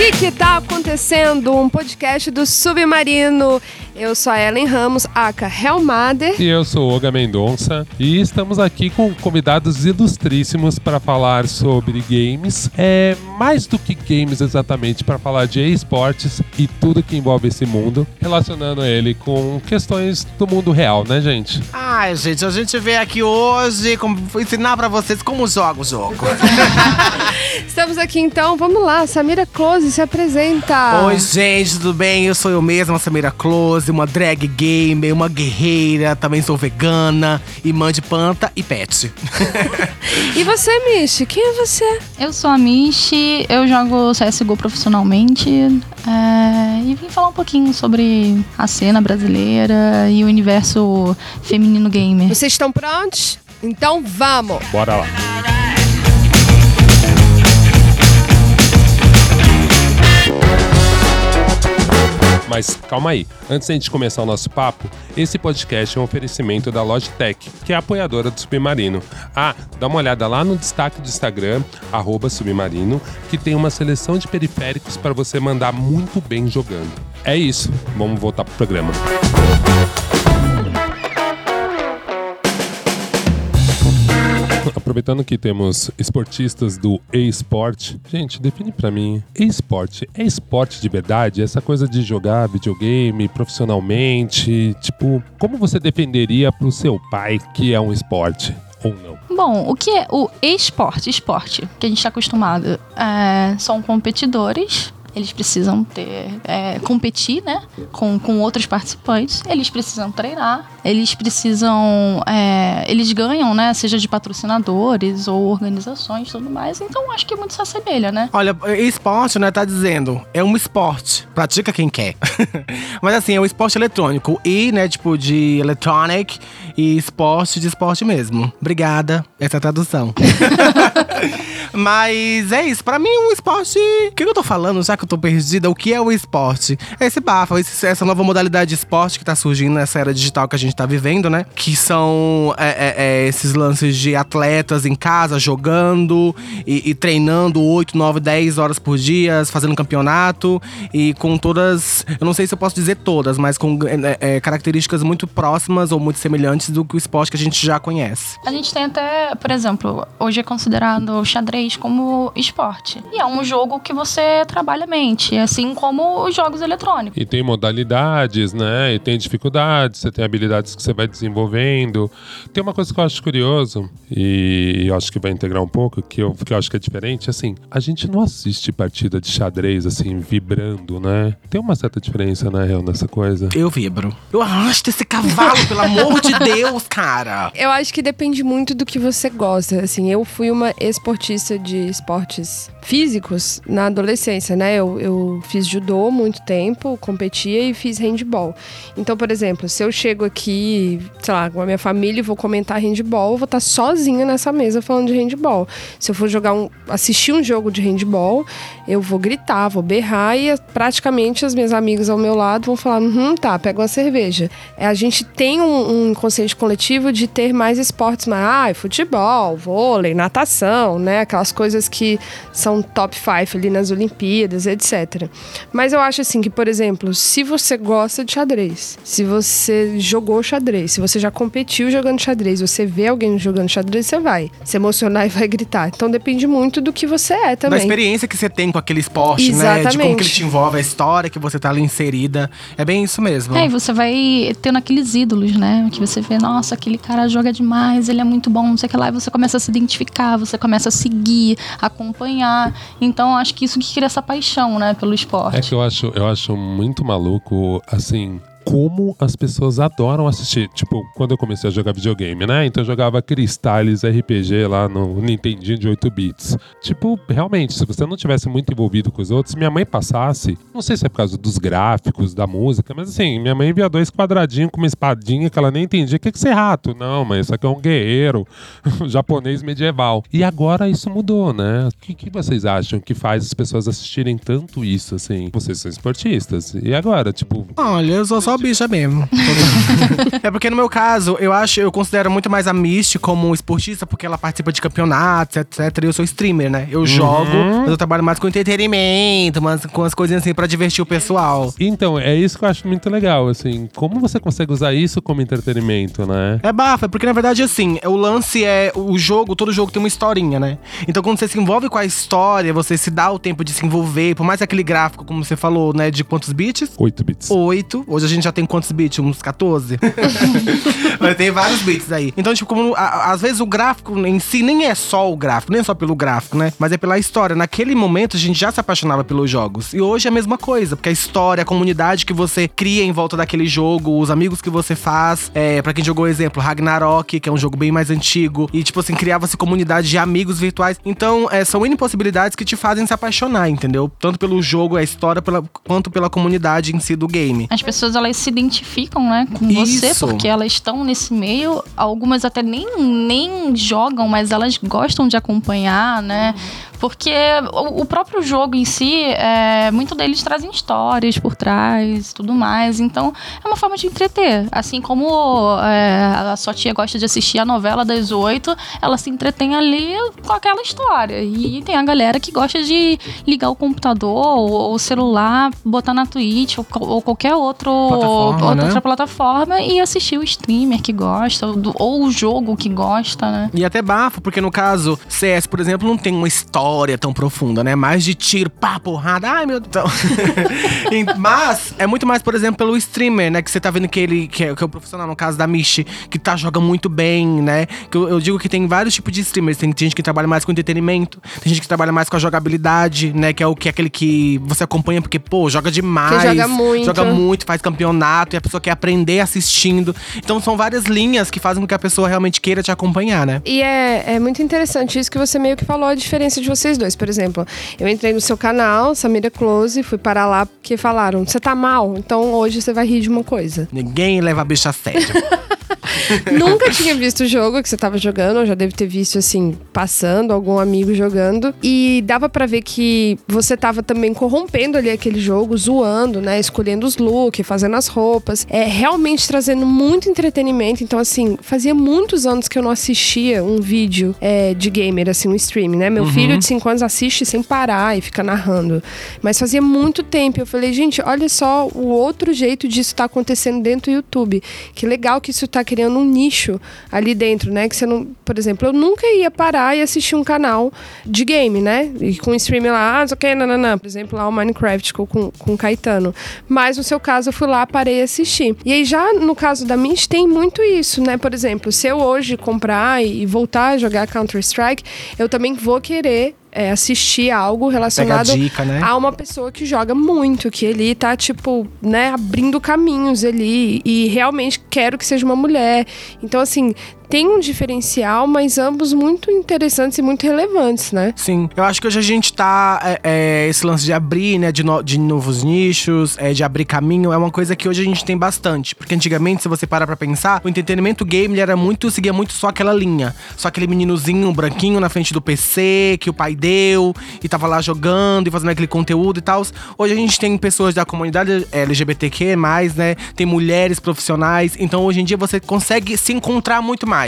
que que tá acontecendo? Um podcast do Submarino. Eu sou a Ellen Ramos, aka Helmader. E eu sou Olga Mendonça e estamos aqui com convidados ilustríssimos para falar sobre games. É mais do que games exatamente, para falar de esportes e tudo que envolve esse mundo, relacionando ele com questões do mundo real, né, gente? Ai, gente, a gente veio aqui hoje como, ensinar para vocês como joga o jogo. Estamos aqui então, vamos lá, Samira Close se apresenta. Oi, gente, tudo bem? Eu sou eu mesma, Samira Close, uma drag gamer, uma guerreira, também sou vegana, irmã de planta e pet. e você, Michi, quem é você? Eu sou a Michi, eu jogo CSGO profissionalmente é, e vim falar um pouquinho sobre a cena brasileira e o universo feminino gamer. Vocês estão prontos? Então vamos! Bora lá! Mas calma aí, antes da gente começar o nosso papo, esse podcast é um oferecimento da Logitech, que é apoiadora do Submarino. Ah, dá uma olhada lá no destaque do Instagram, Submarino, que tem uma seleção de periféricos para você mandar muito bem jogando. É isso, vamos voltar pro programa. Aproveitando que temos esportistas do e-sport, gente, define para mim, e-sport é esporte de verdade? Essa coisa de jogar videogame profissionalmente, tipo, como você defenderia pro seu pai que é um esporte? Ou não? Bom, o que é o esporte? Esporte, que a gente está acostumado. É, são competidores eles precisam ter é, competir né, com, com outros participantes, eles precisam treinar, eles precisam. É, eles ganham, né? Seja de patrocinadores ou organizações e tudo mais. Então acho que muito se assemelha, né? Olha, esporte, né? Tá dizendo, é um esporte. Pratica quem quer. Mas assim, é um esporte eletrônico. E, né, tipo, de electronic e esporte de esporte mesmo. Obrigada. Essa é a tradução. Mas é isso. Pra mim, um esporte. O que eu tô falando, já que eu tô perdida? O que é o esporte? É esse bafo, essa nova modalidade de esporte que tá surgindo nessa era digital que a gente tá vivendo, né? Que são é, é, é, esses lances de atletas em casa jogando e, e, treinando 8, 9, 10 horas por dia, fazendo campeonato e com todas. Eu não sei se eu posso dizer todas, mas com é, é, características muito próximas ou muito semelhantes do que o esporte que a gente já conhece. A gente tem até, por exemplo, hoje é considerado xadrez como esporte. E é um jogo que você trabalha assim como os jogos eletrônicos. E tem modalidades, né? E tem dificuldades, você tem habilidades que você vai desenvolvendo. Tem uma coisa que eu acho curioso, e eu acho que vai integrar um pouco, que eu, que eu acho que é diferente, assim, a gente não assiste partida de xadrez, assim, vibrando, né? Tem uma certa diferença, né, real, nessa coisa. Eu vibro. Eu arrasto esse cavalo, pelo amor de Deus, cara! Eu acho que depende muito do que você gosta, assim. Eu fui uma esportista de esportes físicos na adolescência, né? Eu, eu fiz judô muito tempo, competia e fiz handball. Então, por exemplo, se eu chego aqui, sei lá, com a minha família e vou comentar handball, eu vou estar sozinha nessa mesa falando de handball. Se eu for jogar um, assistir um jogo de handball, eu vou gritar, vou berrar e praticamente as minhas amigas ao meu lado vão falar: hum, tá, pega uma cerveja. É, a gente tem um, um inconsciente coletivo de ter mais esportes, mais ah, futebol, vôlei, natação, né? Aquelas coisas que são top 5 ali nas Olimpíadas, etc. Mas eu acho assim que, por exemplo, se você gosta de xadrez, se você jogou xadrez, se você já competiu jogando xadrez, você vê alguém jogando xadrez, você vai se emocionar e vai gritar. Então depende muito do que você é também. Da experiência que você tem com aquele esporte, Exatamente. né? De como que ele te envolve, a história que você tá ali inserida. É bem isso mesmo. É, e você vai tendo aqueles ídolos, né? Que você vê, nossa, aquele cara joga demais, ele é muito bom, não sei o que lá. E você começa a se identificar, você começa a seguir, acompanhar. Então, acho que isso que cria essa paixão, né, pelo esporte. É que eu acho, eu acho muito maluco, assim, como as pessoas adoram assistir. Tipo, quando eu comecei a jogar videogame, né? Então eu jogava Cristales RPG lá no Nintendinho de 8 bits. Tipo, realmente, se você não tivesse muito envolvido com os outros, minha mãe passasse, não sei se é por causa dos gráficos, da música, mas assim, minha mãe via dois quadradinhos com uma espadinha que ela nem entendia. O que, é rato? Não, mas isso aqui é um guerreiro japonês medieval. E agora isso mudou, né? O que, que vocês acham que faz as pessoas assistirem tanto isso, assim? Vocês são esportistas. E agora, tipo. Olha, eu só bicha mesmo. é porque no meu caso, eu acho, eu considero muito mais a Misty como esportista, porque ela participa de campeonatos, etc. E eu sou streamer, né? Eu jogo, mas eu trabalho mais com entretenimento, mas com as coisinhas assim pra divertir o pessoal. Então, é isso que eu acho muito legal, assim. Como você consegue usar isso como entretenimento, né? É bafa, porque na verdade, assim, o lance é o jogo, todo jogo tem uma historinha, né? Então, quando você se envolve com a história, você se dá o tempo de se envolver, por mais aquele gráfico, como você falou, né, de quantos bits? 8 bits. 8. Hoje a gente já tem quantos bits? Uns 14? Mas tem vários bits aí. Então, tipo, como, a- às vezes o gráfico em si nem é só o gráfico, nem é só pelo gráfico, né? Mas é pela história. Naquele momento a gente já se apaixonava pelos jogos. E hoje é a mesma coisa, porque a história, a comunidade que você cria em volta daquele jogo, os amigos que você faz. É, para quem jogou exemplo, Ragnarok, que é um jogo bem mais antigo. E, tipo assim, criava-se comunidade de amigos virtuais. Então, é, são N possibilidades que te fazem se apaixonar, entendeu? Tanto pelo jogo, a história, pela- quanto pela comunidade em si do game. As pessoas elas se identificam, né, com você, Isso. porque elas estão nesse meio. Algumas até nem, nem jogam, mas elas gostam de acompanhar, né? Porque o, o próprio jogo em si, é, muito deles trazem histórias por trás e tudo mais. Então, é uma forma de entreter. Assim como é, a sua tia gosta de assistir a novela das oito, ela se entretém ali com aquela história. E tem a galera que gosta de ligar o computador ou o celular, botar na Twitch ou, ou qualquer outro, Plataforma, outra né? plataforma e assistir o streamer que gosta ou, ou o jogo que gosta, né? E até bafo, porque no caso, CS, por exemplo, não tem uma história tão profunda, né? Mais de tiro, pá, porrada. Ai, meu Deus. E- Mas é muito mais, por exemplo, pelo streamer, né? Que você tá vendo que ele, que é, que é o profissional, no caso da Michi, que tá joga muito bem, né? Que eu, eu digo que tem vários tipos de streamers. Tem gente que trabalha mais com entretenimento, tem gente que trabalha mais com a jogabilidade, né? Que é o que é aquele que você acompanha porque, pô, joga demais. Que joga muito. Joga muito, faz campeonato e a pessoa quer aprender assistindo. Então são várias linhas que fazem com que a pessoa realmente queira te acompanhar, né? E é, é muito interessante isso que você meio que falou, a diferença de vocês dois. Por exemplo, eu entrei no seu canal, Samira Close, fui parar lá porque falaram: você tá mal, então hoje você vai rir de uma coisa. Ninguém leva a bicha a sério. Nunca tinha visto o jogo que você tava jogando, eu já deve ter visto assim, passando, algum amigo jogando. E dava pra ver que você tava também corrompendo ali aquele jogo, zoando, né? Escolhendo os looks, fazendo as roupas. É realmente trazendo muito entretenimento. Então, assim, fazia muitos anos que eu não assistia um vídeo é, de gamer, assim, um stream, né? Meu filho de 5 anos assiste sem parar e fica narrando. Mas fazia muito tempo. Eu falei, gente, olha só o outro jeito disso tá acontecendo dentro do YouTube. Que legal que isso tá criando um nicho ali dentro, né? Que você não. Por exemplo, eu nunca ia parar e assistir um canal de game, né? E com stream lá, ah, não sei o que, nananã. Por exemplo, lá o Minecraft com, com o Caetano. Mas no seu caso, eu fui lá, parei e assisti. E aí, já no caso da Mint, tem muito isso, né? Por exemplo, se eu hoje comprar e voltar a jogar Counter-Strike, eu também vou querer. É, assistir algo relacionado dica, né? a uma pessoa que joga muito, que ele tá, tipo, né, abrindo caminhos ali. E realmente quero que seja uma mulher. Então, assim, tem um diferencial, mas ambos muito interessantes e muito relevantes, né? Sim, eu acho que hoje a gente tá. é, é, esse lance de abrir, né? De, no- de novos nichos, é, de abrir caminho, é uma coisa que hoje a gente tem bastante. Porque antigamente, se você parar pra pensar, o entretenimento game era muito. seguia muito só aquela linha. Só aquele meninozinho branquinho na frente do PC, que o pai deu, e tava lá jogando e fazendo aquele conteúdo e tal. Hoje a gente tem pessoas da comunidade LGBTQ, né? Tem mulheres profissionais. Então hoje em dia você consegue se encontrar muito mais,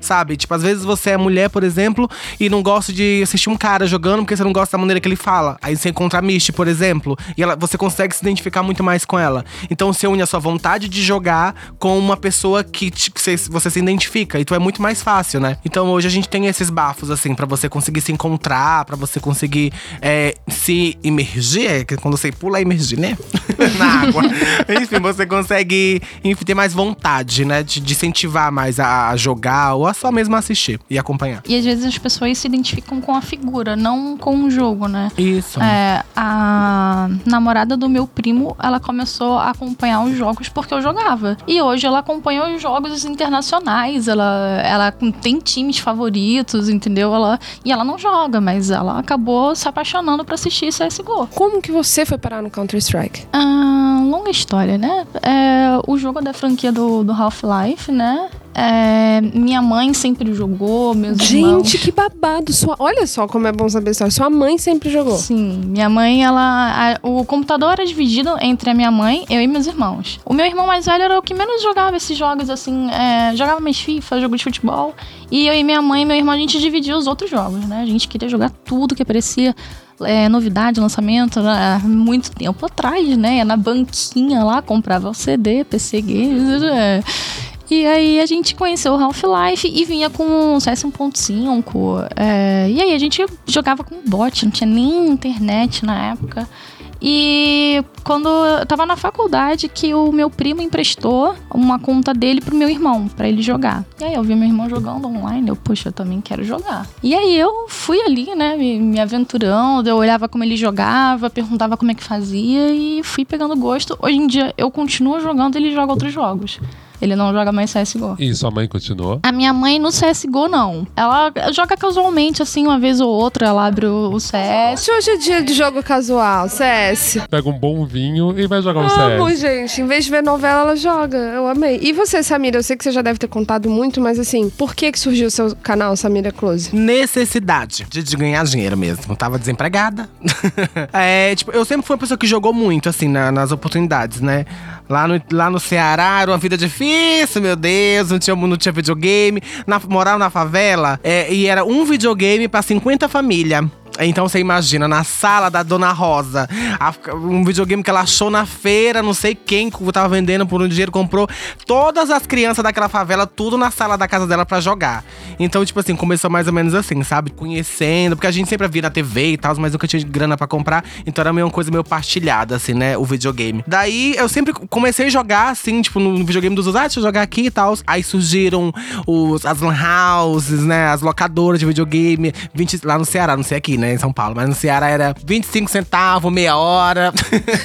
sabe? Tipo, às vezes você é mulher, por exemplo, e não gosta de assistir um cara jogando porque você não gosta da maneira que ele fala. Aí você encontra a Misty, por exemplo, e ela, você consegue se identificar muito mais com ela. Então você une a sua vontade de jogar com uma pessoa que, te- você, se identifica. Então é muito mais fácil, né? Então hoje a gente tem esses bafos, assim, pra você conseguir se encontrar, pra você conseguir é, se imergir. É quando você pula, é imergir, né? Na água. Enfim, você consegue enfim, ter mais vontade, né? De, de incentivar mais a, a jogar ou a só mesmo assistir e acompanhar. E às vezes as pessoas se identificam com a figura, não com o jogo, né? Isso. É, a namorada do meu primo, ela começou a acompanhar os jogos porque eu jogava. E hoje ela acompanha os jogos internacionais, ela, ela tem times favoritos, entendeu? Ela, e ela não joga, mas ela acabou se apaixonando pra assistir CSGO. Como que você foi parar no Counter-Strike? Ah, longa história, né? É, o jogo é da franquia do, do Half-Life, né? É, minha mãe sempre jogou, meus irmãos. Gente, que babado. Sua... Olha só como é bom saber isso. Sua mãe sempre jogou. Sim, minha mãe, ela. a- o computador era dividido entre a minha mãe, eu e meus irmãos. O meu irmão mais velho era o que menos jogava esses jogos, assim. é, jogava mais FIFA, jogo de futebol. E eu e minha mãe e meu irmão, a gente dividia os outros jogos, né? A gente queria jogar tudo que aparecia. é, novidade, lançamento, né? há muito tempo atrás, né? Na banquinha lá, comprava o CD, PC Games. é. E aí a gente conheceu o Half-Life e vinha com o CS 1.5. é, e aí a gente jogava com bot, não tinha nem internet na época. E quando eu tava na faculdade, que o meu primo emprestou uma conta dele pro meu irmão, pra ele jogar. E aí eu vi meu irmão jogando online, eu, poxa, eu também quero jogar. E aí eu fui ali, né, me, me aventurando, eu olhava como ele jogava, perguntava como é que fazia e fui pegando gosto. Hoje em dia eu continuo jogando, ele joga outros jogos. Ele não joga mais CSGO. E sua mãe continuou? A minha mãe no CSGO, não. Ela joga casualmente, assim, uma vez ou outra, ela abre o o CS. Hoje é dia de jogo casual, CS. Pega um bom vinho e vai jogar um Amo, CS. gente. Em vez de ver novela, ela joga. Eu amei. E você, Samira? Eu sei que você já deve ter contado muito, mas assim, por que que surgiu o seu canal, Samira Close? necessidade de, de ganhar dinheiro mesmo. Eu tava desempregada. é, tipo, eu sempre fui uma pessoa que jogou muito, assim, na- nas oportunidades, né? Lá no, lá no Ceará era uma vida difícil, meu Deus, não tinha, não tinha videogame. Na, na favela é, e era um videogame pra 50 famílias. Então você imagina, na sala da Dona Rosa, a- um videogame que ela achou na feira, não sei quem tava vendendo por um dinheiro, comprou todas as crianças daquela favela, tudo na sala da casa dela pra jogar. Então, tipo assim, começou mais ou menos assim, sabe? Conhecendo, porque a gente sempre via na TV e tal, mas nunca tinha grana pra comprar. Então era meio uma coisa meio partilhada, assim, né? O videogame. Daí eu sempre comecei a jogar, assim, tipo, no videogame dos outros, ah, deixa eu jogar aqui e tal. Aí surgiram os, as lan houses, né? As locadoras de videogame. 20, lá no Ceará, não sei aqui, né? Em São Paulo. Mas no Ceará era 25 centavos, meia hora.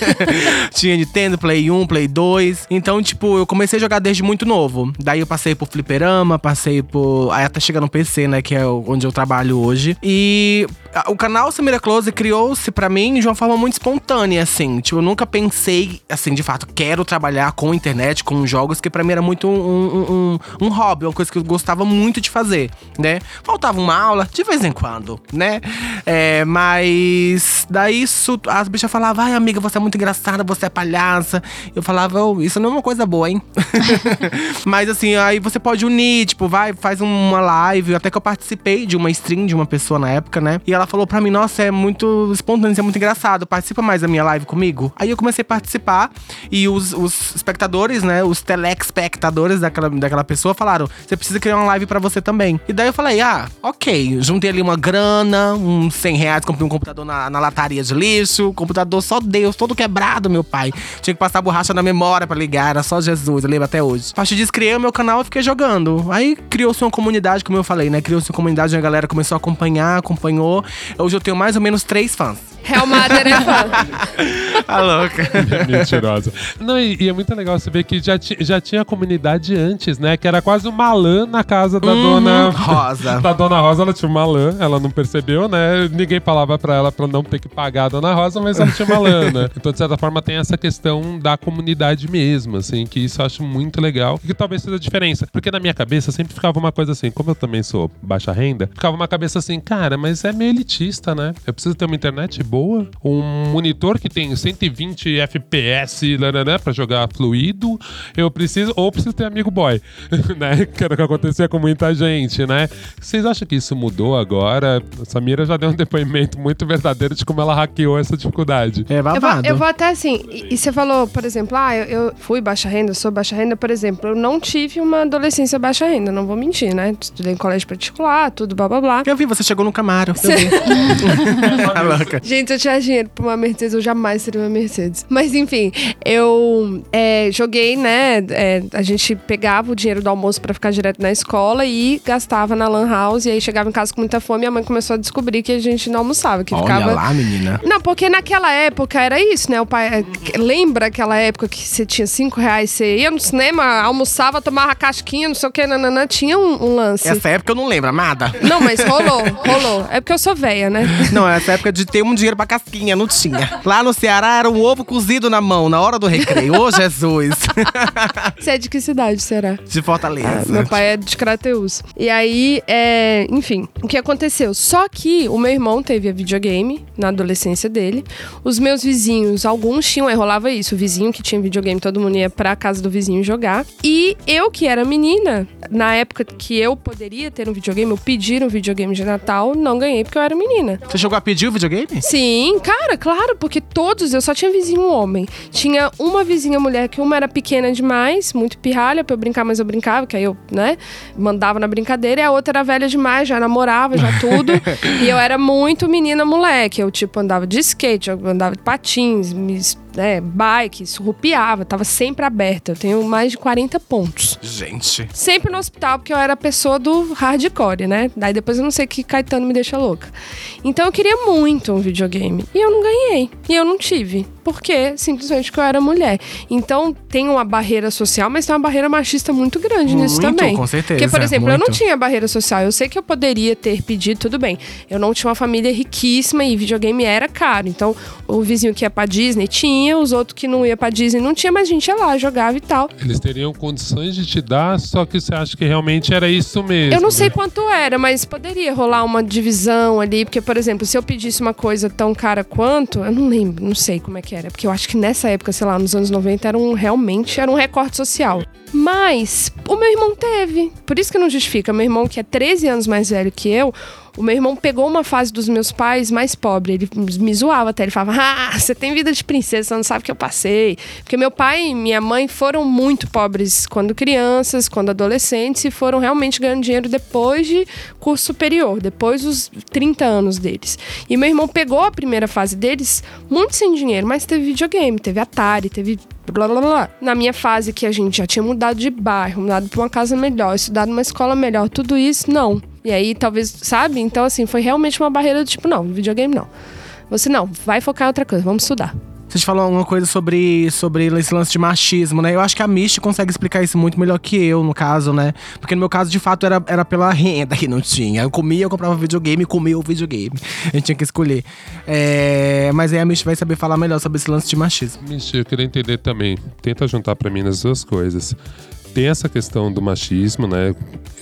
Tinha Nintendo, Play 1, Play 2. Então, tipo, eu comecei a jogar desde muito novo. Daí eu passei por fliperama, passei por. Aí até chegar no PC, né? Que é onde eu trabalho hoje. E o canal Samira Close criou-se pra mim de uma forma muito espontânea, assim. Tipo, eu nunca pensei, assim, de fato, quero trabalhar com internet, com jogos, que pra mim era muito um, um, um, um hobby, uma coisa que eu gostava muito de fazer, né? Faltava uma aula, de vez em quando, né? É, mas daí isso, as bichas falavam, ai amiga, você é muito engraçada, você é palhaça. Eu falava, "Oh, isso não é uma coisa boa, hein? mas assim, aí você pode unir, tipo, vai, faz uma live. Até que eu participei de uma stream de uma pessoa na época, né? E ela falou pra mim, nossa, é muito espontâneo, é muito engraçado. Participa mais da minha live comigo. Aí eu comecei a participar e os, os espectadores, né? Os telespectadores daquela, daquela pessoa falaram: você precisa criar uma live pra você também. E daí eu falei: ah, ok. Juntei ali uma grana, uns 100 reais, comprei um computador na, na lataria de lixo. Computador só Deus, todo quebrado, meu pai. Tinha que passar borracha na memória pra ligar, era só Jesus, eu lembro até hoje. A partir disso, criei o meu canal e fiquei jogando. Aí criou-se uma comunidade, como eu falei, né? Criou-se uma comunidade, a galera começou a acompanhar, acompanhou. Hoje eu tenho mais ou menos três fãs. Real Mater é fã. Tá louca. Mentirosa. Não, e, e é muito legal você ver que já, ti- já tinha comunidade antes, né? Que era quase uma lã na casa da dona. Rosa. Da dona Rosa, ela tinha uma lã, ela não percebeu, né? Ninguém falava pra ela pra não ter que pagar a dona Rosa, mas ela tinha uma lã, né? Então, de certa forma, tem essa questão da comunidade mesmo, assim, que isso eu acho muito legal. E que talvez seja a diferença. Porque na minha cabeça sempre ficava uma coisa assim, como eu também sou baixa renda, ficava uma cabeça assim, cara, mas é meio elitista, né? Eu preciso ter uma internet boa, um monitor que tem 120 FPS né, pra jogar fluido, eu preciso, ou preciso ter amigo boy, né? Que era o que acontecia com muita gente, né? Vocês acham que isso mudou agora? A Samira já deu um depoimento muito verdadeiro de como ela hackeou essa dificuldade. É Eu vou, eu vou até assim, e, e você falou, por exemplo, ah, eu, eu fui baixa renda, sou baixa renda, por exemplo, eu não tive uma adolescência baixa renda, não vou mentir, né? Estudei em colégio particular, tudo, blá blá blá. Eu vi, você chegou no Camaro. Eu tá louca. Gente, se eu tivesse dinheiro pra uma Mercedes, eu jamais teria uma Mercedes. Mas enfim, eu é, joguei, né? é, a gente pegava o dinheiro do almoço pra ficar direto na escola e gastava na Lan House. E aí chegava em casa com muita fome e a mãe começou a descobrir que a gente não almoçava, que Olha ficava. lá, menina. Não, porque naquela época era isso, né? O pai. é, Lembra aquela época que você tinha cinco reais, você ia no cinema, almoçava, tomava casquinha, não sei o que, nananã, tinha um, um lance. Essa época eu não lembro, amada. Não, mas rolou, rolou. É porque eu sou velha, né? Não, essa época de ter um dinheiro pra casquinha, não tinha. Lá no Ceará era um ovo cozido na mão, na hora do recreio. Ô, Jesus! Você é de que cidade, será? De Fortaleza. Meu pai é de Crateus. E aí, é, enfim, o que aconteceu? Só que o meu irmão teve a videogame na adolescência dele. Os meus vizinhos, alguns tinham, aí rolava isso. O vizinho que tinha videogame, todo mundo ia pra casa do vizinho jogar. E eu, que era menina, na época que eu poderia ter um videogame, eu pedir um videogame de Natal, não ganhei porque eu era menina. Você chegou a pedir o videogame? Sim, cara, claro, porque todos, eu só tinha vizinho homem. Tinha uma vizinha mulher que uma era pequena demais, muito pirralha pra eu brincar, mas eu brincava, que aí eu, né, mandava na brincadeira, e a outra era velha demais, já namorava, já tudo. e eu era muito menina moleque. Eu, tipo, andava de skate, eu andava de patins, me, né, bike, surrupiava, tava sempre aberta. Eu tenho mais de 40 pontos. Gente. Sempre no hospital, porque eu era pessoa do hardcore, né? Daí depois eu não sei que Caetano me deixa louca. Então eu queria muito um videogame. E eu não ganhei. E eu não tive. Porque simplesmente porque eu era mulher. Então tem uma barreira social, mas tem uma barreira machista muito grande nisso Muito, também. com certeza, Porque, por exemplo, eu não muito. tinha barreira social. Eu sei que eu poderia ter pedido, tudo bem. Eu não tinha uma família riquíssima e videogame era caro. Então, o vizinho que ia pra Disney tinha, os outros que não ia pra Disney não tinha, mas a gente ia lá, jogava e tal. Eles teriam condições de te dar, só que você acha que realmente era isso mesmo. Eu não sei né? quanto era, mas poderia rolar uma divisão ali, porque, por exemplo, se eu pedisse uma coisa tão cara quanto, eu não lembro, não sei como é que era, porque eu acho que nessa época, sei lá, nos anos 90, era um, realmente era um recorte social. Mas o meu irmão teve. Por isso que não justifica. Meu irmão, que é 13 anos mais velho que eu, o meu irmão pegou uma fase dos meus pais mais pobre. Ele me zoava até. Ele falava: Ah, você tem vida de princesa, você não sabe o que eu passei. Porque meu pai e minha mãe foram muito pobres quando crianças, quando adolescentes, e foram realmente ganhando dinheiro depois de curso superior, depois dos 30 anos deles. E meu irmão pegou a primeira fase deles muito sem dinheiro, mas teve videogame, teve Atari, teve blá blá blá. Na minha fase que a gente já tinha mudado de bairro, mudado pra uma casa melhor, estudado numa escola melhor, tudo isso, não. E aí, talvez, sabe? Então, assim, foi realmente uma barreira do tipo, não, videogame não. Você não, vai focar em outra coisa, vamos estudar. Vocês falam alguma coisa sobre, sobre esse lance de machismo, né? Eu acho que a Misty consegue explicar isso muito melhor que eu, no caso, né? Porque no meu caso, de fato, era, era pela renda que não tinha. Eu comia, eu comprava videogame, comia o videogame. A gente tinha que escolher. É, Mas aí a Misty vai saber falar melhor sobre esse lance de machismo. Mentira, eu queria entender também. Tenta juntar pra mim as duas coisas. Tem essa questão do machismo, né?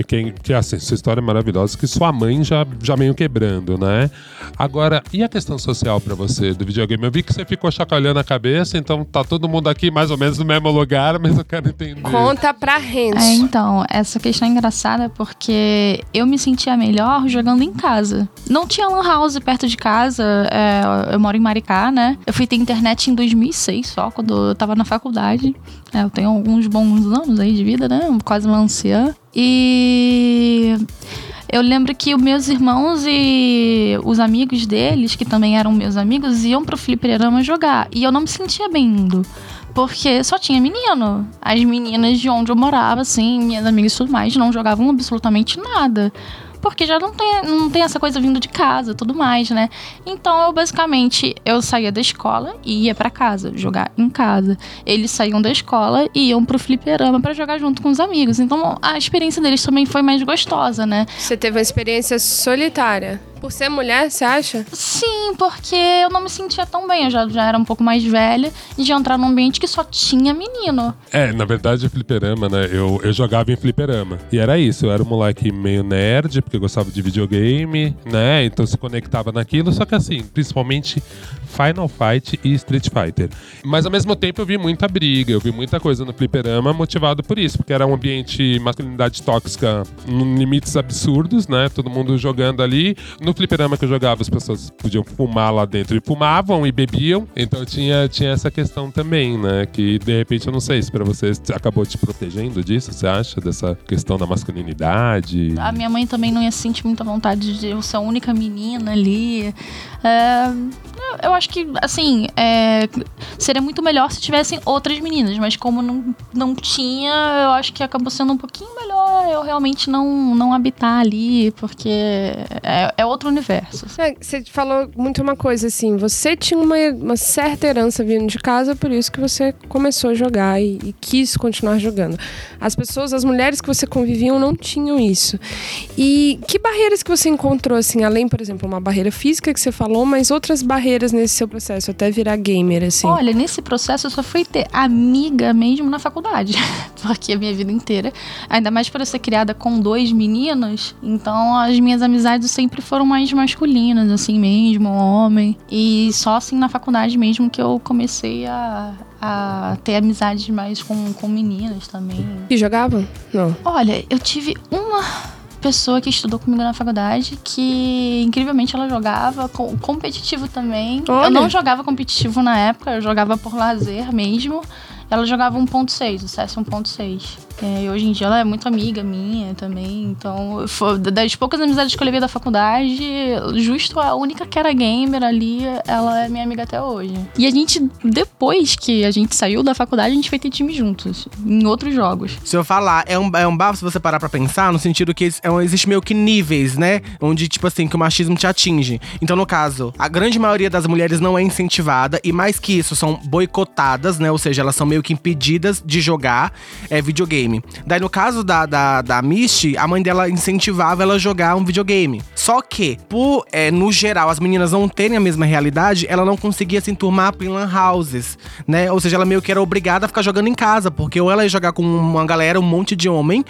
Que, que assim, sua história é maravilhosa, que sua mãe já, já meio quebrando, né? Agora, e a questão social pra você do videogame? Eu vi que você ficou chacoalhando a cabeça, então tá todo mundo aqui mais ou menos no mesmo lugar, mas eu quero entender. Conta pra Renzo. É, então, essa questão é engraçada porque eu me sentia melhor jogando em casa. Não tinha lan house perto de casa, é, eu moro em Maricá, né? Eu fui ter internet em 2006 só, quando eu tava na faculdade. É, eu tenho alguns bons anos aí de vida, né? Quase uma anciã. E eu lembro que os meus irmãos e os amigos deles, que também eram meus amigos, iam pro fliperama jogar. E eu não me sentia bem indo. Porque só tinha menino. As meninas de onde eu morava, assim, minhas amigas e tudo mais, não jogavam absolutamente nada. Porque já não tem, não tem essa coisa vindo de casa tudo mais, né? Então eu basicamente eu saía da escola e ia pra casa, jogar em casa. Eles saíam da escola e iam pro fliperama pra jogar junto com os amigos. Então a experiência deles também foi mais gostosa, né? Você teve uma experiência solitária. Por ser mulher, você acha? Sim, porque eu não me sentia tão bem. Eu já, já era um pouco mais velha e de entrar num ambiente que só tinha menino. É, na verdade, fliperama, né? Eu, eu jogava em fliperama. E era isso, eu era um moleque meio nerd, porque eu gostava de videogame, né? Então se conectava naquilo, só que assim, principalmente Final Fight e Street Fighter. Mas ao mesmo tempo eu vi muita briga, eu vi muita coisa no fliperama motivado por isso, porque era um ambiente masculinidade tóxica em limites absurdos, né? Todo mundo jogando ali. No fliperama que eu jogava, as pessoas podiam fumar lá dentro e fumavam e bebiam. Então tinha, tinha essa questão também, né? Que de repente eu não sei se pra vocês acabou te protegendo disso, você acha? Dessa questão da masculinidade. A minha mãe também não ia sentir muita vontade de eu ser a única menina ali. É, eu- eu acho que, assim, é, seria muito melhor se tivessem outras meninas, mas como não, não tinha, eu acho que acabou sendo um pouquinho melhor eu realmente não, não habitar ali, porque é, é outro universo. É, Você falou muito uma coisa assim, você tinha uma, uma certa herança vindo de casa, por isso que você começou a jogar e, e quis continuar jogando. As pessoas, as mulheres que você conviviam não tinham isso. E que barreiras que você encontrou, assim, além, por exemplo, uma barreira física que você falou, mas outras barreiras barreiras nesse seu processo, até virar gamer, assim? Olha, nesse processo eu só fui ter amiga mesmo na faculdade. Porque a minha vida inteira, ainda mais por eu ser criada com dois meninos, então as minhas amizades sempre foram mais masculinas, assim mesmo, homem. E só assim na faculdade mesmo que eu comecei a, a ter amizades mais com, com meninas também. E jogavam? Não. Olha, eu tive uma pessoa que estudou comigo na faculdade que, incrivelmente, ela jogava com, competitivo também. Olha. Eu não jogava competitivo na época, eu jogava por lazer mesmo. Ela jogava 1.6, o CS 1.6. É, e hoje em dia ela é muito amiga minha também. Então, foi- das poucas amizades que eu levei da faculdade, justo a única que era gamer ali, ela é minha amiga até hoje. E a gente, depois que a gente saiu da faculdade, a gente foi ter time juntos, em outros jogos. Se eu falar, é um, é um bafo se você parar pra pensar, no sentido que é um- existe meio que níveis, né? Onde, tipo assim, que o machismo te atinge. Então, no caso, a grande maioria das mulheres não é incentivada, e mais que isso, são boicotadas, né? Ou seja, elas são meio que impedidas de jogar é, videogame. Daí, no caso da, da, da Misty, a mãe dela incentivava ela a jogar um videogame. Só que, por, é, no geral, as meninas não terem a mesma realidade, ela não conseguia se enturmar em lan houses, né? Ou seja, ela meio que era obrigada a ficar jogando em casa, porque ou ela ia jogar com uma galera, um monte de homem,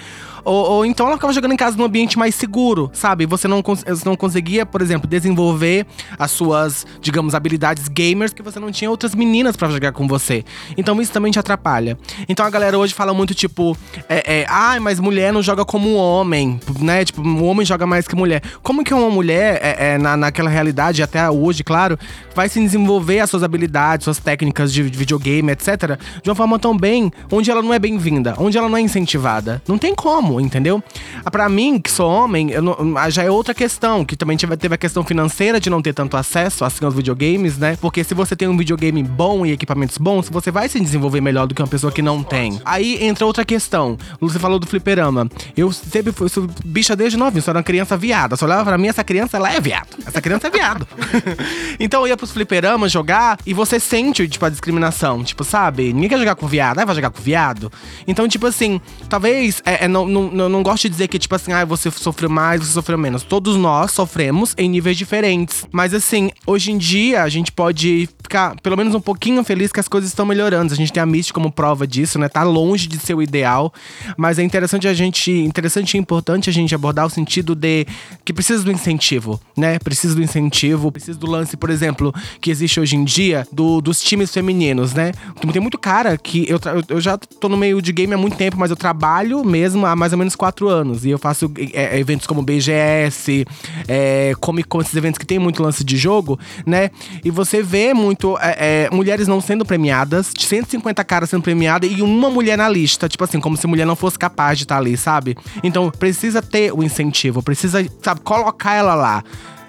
ou, ou então ela ficava jogando em casa num ambiente mais seguro, sabe? Você não, você não conseguia, por exemplo, desenvolver as suas, digamos, habilidades gamers, que você não tinha outras meninas pra jogar com você. Então isso também te atrapalha. Então a galera hoje fala muito, tipo, é, é, ai, mas mulher não joga como homem, né? Tipo, um homem joga mais que mulher. Como que uma mulher, é, é, na, naquela realidade, até hoje, claro, vai se desenvolver as suas habilidades, suas técnicas de videogame, etc., de uma forma tão bem, onde ela não é bem-vinda, onde ela não é incentivada. Não tem como, entendeu? Ah, Pra mim, que sou homem, não- ah, já é outra questão, que também tive- teve a questão financeira de não ter tanto acesso assim aos videogames, né? Porque se você tem um videogame bom e equipamentos bons, você vai se desenvolver melhor do que uma pessoa que não tem. Aí entra outra questão. Você falou do fliperama. Eu sempre fui sou bicha desde novinho, sou uma criança viada. Só olhava pra mim, essa criança, ela é viado. Essa criança é viado. então eu ia pros fliperamas jogar e você sente, tipo, a discriminação. Tipo, sabe? Ninguém quer jogar com viado, aí vai jogar com viado. Então, tipo assim, talvez é, é, não, não, não, não gosto de dizer que, tipo assim, ah, você sofreu mais, você sofreu menos. Todos nós sofremos em níveis diferentes. Mas assim, hoje em dia a gente pode ficar pelo menos um pouquinho feliz que as coisas estão melhorando. A gente tem a Misty como prova disso, né? Tá longe de ser o ideal. Mas é interessante a gente. Interessante e importante a gente abordar o sentido de que precisa do incentivo, né? Precisa do incentivo, precisa do lance, por exemplo, que existe hoje em dia do, dos times femininos, né? Tem muito cara que eu, eu já tô no meio de game há muito tempo, mas eu trabalho mesmo há mais ou menos quatro anos. E eu faço é, eventos como BGS, é, Comic Con, esses eventos que tem muito lance de jogo, né? E você vê muito é, é, mulheres não sendo premiadas, 150 caras sendo premiadas e uma mulher na lista. Tipo assim, como se mulher não fosse capaz de estar ali, sabe? Então precisa ter o incentivo, precisa, sabe, colocar ela lá.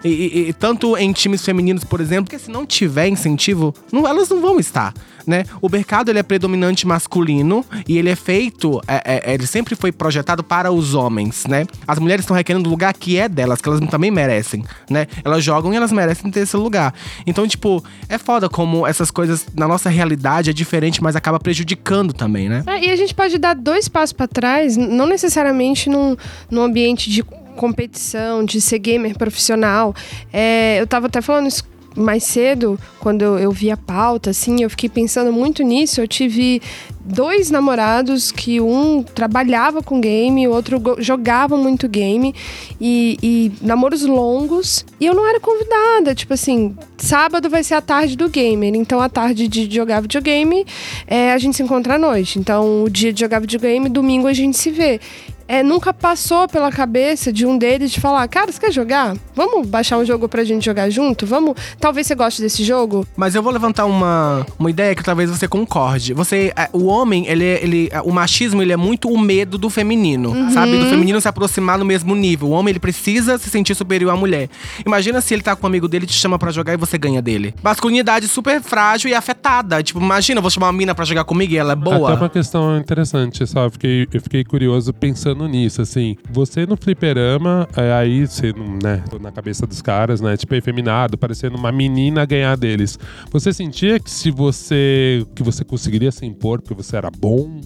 E, e- tanto em times femininos, por exemplo, porque se não tiver incentivo, não- elas não vão estar, né? O mercado ele é predominante masculino e ele é feito, é- é- ele sempre foi projetado para os homens, né? As mulheres estão requerendo o lugar que é delas, que elas também merecem, né? Elas jogam e elas merecem ter esse lugar. Então, tipo, é foda como essas coisas na nossa realidade é diferente, mas acaba prejudicando também, né? É, e a gente pode dar dois passos pra trás, não necessariamente num, num ambiente de competição, de ser gamer profissional. É, eu tava até falando isso mais cedo, quando eu, vi a pauta, assim, eu fiquei pensando muito nisso. Eu tive dois namorados que um trabalhava com game, o outro jogava muito game e, e namoros longos. E eu não era convidada, tipo assim, sábado vai ser a tarde do gamer, então a tarde de jogar videogame é, a gente se encontra à noite. Então o dia de jogar videogame, domingo a gente se vê. É, nunca passou pela cabeça de um deles de falar, cara, você quer jogar? Vamos baixar um jogo pra gente jogar junto? Vamos. Talvez você goste desse jogo. Mas eu vou levantar uma, uma ideia que talvez você concorde. Você, é, o homem, ele, é- ele, é, o machismo, ele é muito o medo do feminino, sabe? Do feminino se aproximar no mesmo nível. O homem, ele precisa se sentir superior à mulher. Imagina se ele tá com um amigo dele, te chama pra jogar e você ganha dele. Masculinidade super frágil e afetada. Tipo, imagina, eu vou chamar uma mina pra jogar comigo e ela é Até uma boa. questão interessante, eu fiquei, eu fiquei curioso pensando nisso, assim. Você no fliperama, é, aí você, não- né, na cabeça dos caras, né, tipo efeminado, parecendo uma menina ganhar deles. Você sentia que se você, que você conseguiria se impor porque você era bom?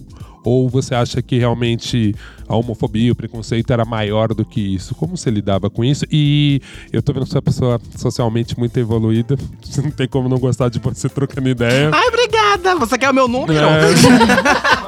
Ou você acha que realmente a homofobia, o preconceito era maior do que isso? Como você lidava com isso? E eu tô vendo que você é uma pessoa socialmente muito evoluída. Não tem como não gostar de você trocando ideia. Ai, obrigada! Você quer o meu número? É.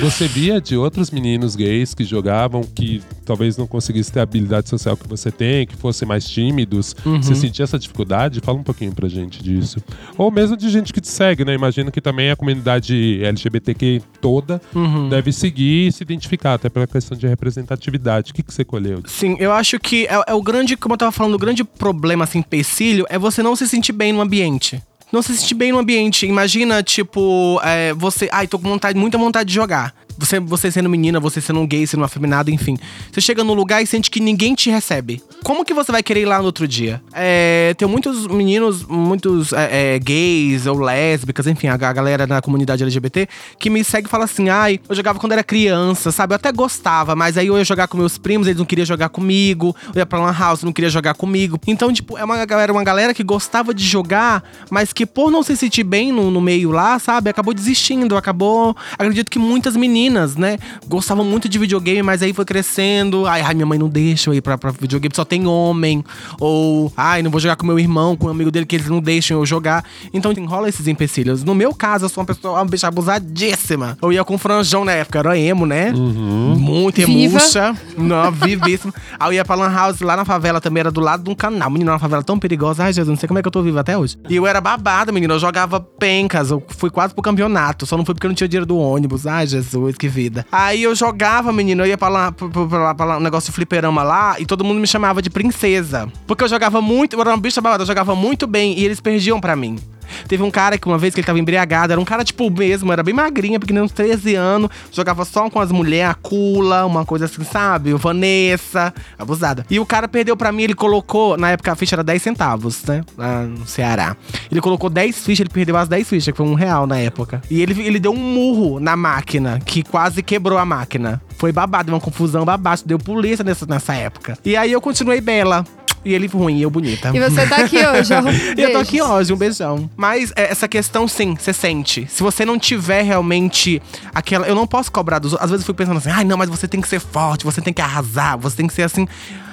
Você via de outros meninos gays que jogavam que talvez não conseguissem ter a habilidade social que você tem, que fossem mais tímidos. Você sentia essa dificuldade? Fala um pouquinho pra gente disso. Ou mesmo de gente que te segue, né? Imagino que também a comunidade LGBTQ toda deve seguir e se identificar, até pela questão de representatividade. O que, que você colheu? Sim, eu acho que é, é o grande, como eu tava falando, o grande problema, assim, empecilho é você não se sentir bem no ambiente. Não se sentir bem no ambiente. Imagina, tipo, é, você. Ai, tô com vontade, muita vontade de jogar. Você, você sendo menina, você sendo um gay, sendo afeminado, enfim. Você chega num lugar e sente que ninguém te recebe. Como que você vai querer ir lá no outro dia? É, tem muitos meninos, muitos é, é, gays ou lésbicas, enfim, a, a galera da comunidade LGBT, que me segue e fala assim: ai, eu jogava quando era criança, sabe? Eu até gostava, mas aí eu ia jogar com meus primos, eles não queriam jogar comigo. Eu ia pra Lan House, não queria jogar comigo. Então, tipo, é uma galera, uma galera que gostava de jogar, mas que por não se sentir bem no, no meio lá, sabe? Acabou desistindo, acabou. Acredito que muitas meninas, né? Gostavam muito de videogame, mas aí foi crescendo. Ai, ai minha mãe não deixa eu ir pra, pra videogame, só tem homem. Ou, ai, não vou jogar com meu irmão, com um amigo dele, que eles não deixam eu jogar. Então enrola esses empecilhos. No meu caso, eu sou uma pessoa, uma bicha abusadíssima. Eu ia com franjão na época, era emo, né? Muito Viva. emuxa. Não, vivíssimo. Aí eu ia pra Lan House lá na favela também, era do lado de um canal. Menina, uma favela tão perigosa. Ai, Jesus, não sei como é que eu tô viva até hoje. E eu era babada, menina. Eu jogava pencas. Eu fui quase pro campeonato. Só não fui porque eu não tinha dinheiro do ônibus. Ai, Jesus, que vida. Aí eu jogava, menina. Eu ia pra lá, pra, pra, pra, pra lá, um negócio de fliperama lá. E todo mundo me chamava de princesa. Porque eu jogava muito. Eu era uma bicha babada. Eu jogava muito bem. E eles perdiam pra mim. Teve um cara que uma vez que ele tava embriagado, era um cara tipo mesmo, era bem magrinha, porque nem uns 13 anos, jogava só com as mulheres, a Cula, uma coisa assim, sabe? O Vanessa, abusada. E o cara perdeu pra mim, ele colocou, na época a ficha era 10 centavos, né? Lá no Ceará. Ele colocou 10 fichas, ele perdeu as 10 fichas, que foi um real na época. E ele, ele deu um murro na máquina, que quase quebrou a máquina. Foi babado, uma confusão babado, deu polícia nessa, nessa época. E aí eu continuei bela. E ele ruim, e eu bonita. E você tá aqui hoje, ó. E eu tô aqui hoje, um beijão. Mas é, essa questão, sim, você sente. Se você não tiver realmente aquela. Eu não posso cobrar dos outros. Às vezes eu fico pensando assim, ai, não, mas você tem que ser forte, você tem que arrasar, você tem que ser assim.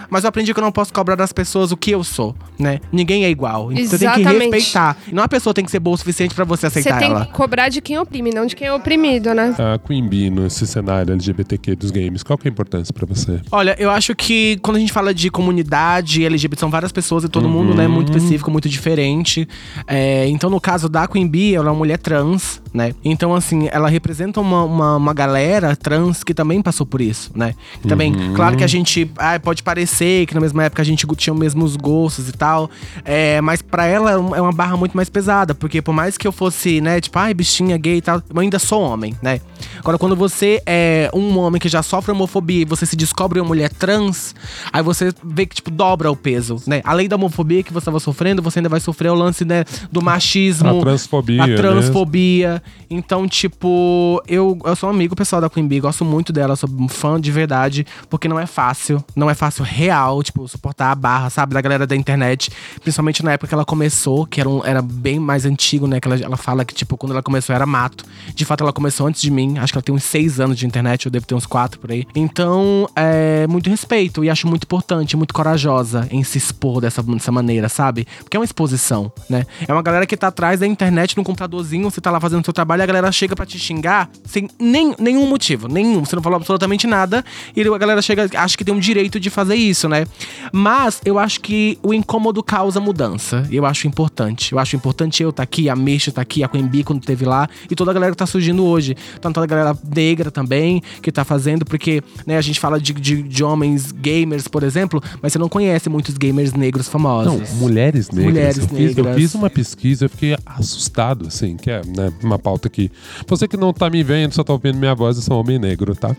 Mas eu aprendi que eu não posso cobrar das pessoas o que eu sou, né? Ninguém é igual. Então Você tem que Exatamente. respeitar. E não a pessoa tem que ser boa o suficiente pra você Você aceitar tem ela. que cobrar de quem oprime, não de quem é oprimido, né? A Queen Bee nesse cenário LGBTQ dos games, qual que é a importância pra você? Olha, eu acho que quando a gente fala de comunidade LGBT, são várias pessoas e todo mundo, né, muito específico, muito diferente. É, então, no caso da Queen Bee, ela é uma mulher trans, né? Então, assim, ela representa uma, uma, uma galera trans que também passou por isso, né? E também, claro que a gente ah, pode parecer que na mesma época a gente tinha os mesmos gostos e tal, é, mas pra ela é é uma barra muito mais pesada, porque por mais que eu fosse, né, tipo, ai, bichinha gay e tal, eu ainda sou homem, né? Agora, quando você é um homem que já sofre homofobia e você se descobre uma mulher trans, aí você vê que, tipo, dobra o peso, né? Além da homofobia que você estava sofrendo, você ainda vai sofrer o lance, né, do machismo. A transfobia, A transfobia. Então, tipo, eu, eu sou um amigo pessoal da Queen Bee, gosto muito dela, sou um fã de verdade, porque não é fácil. Não é fácil real, tipo, suportar a barra, sabe, da galera da internet. Principalmente na época que ela começou, que era, um, era bem mais antigo, né? Que ela, ela fala que, tipo, quando ela começou era mato. De fato, ela começou antes de mim. Acho que ela tem uns seis anos de internet, eu devo ter uns quatro por aí. Então, é muito respeito e acho muito importante, muito corajosa em se expor dessa, dessa maneira, sabe? Porque é uma exposição, né? É uma galera que tá atrás da internet, num computadorzinho, você tá lá fazendo seu trabalho a galera chega pra te xingar sem nem, nenhum motivo, nenhum. Você não falou absolutamente nada e a galera chega, acha que tem um direito de fazer isso, né? Mas eu acho que o incômodo causa mudança. Eu acho importante. Eu acho importante eu estar aqui, a Misha tá aqui, a Bee quando teve lá, e toda a galera que tá surgindo hoje. Tanto toda a galera negra também, que tá fazendo, porque né, a gente fala de, de, de homens gamers, por exemplo, mas você não conhece muitos gamers negros famosos. Não, mulheres negras. Mulheres eu, fiz, eu negras. fiz uma pesquisa, eu fiquei assustado, assim, que é né, uma pauta que. Você que não tá me vendo, só tá ouvindo minha voz, eu sou um homem negro, tá?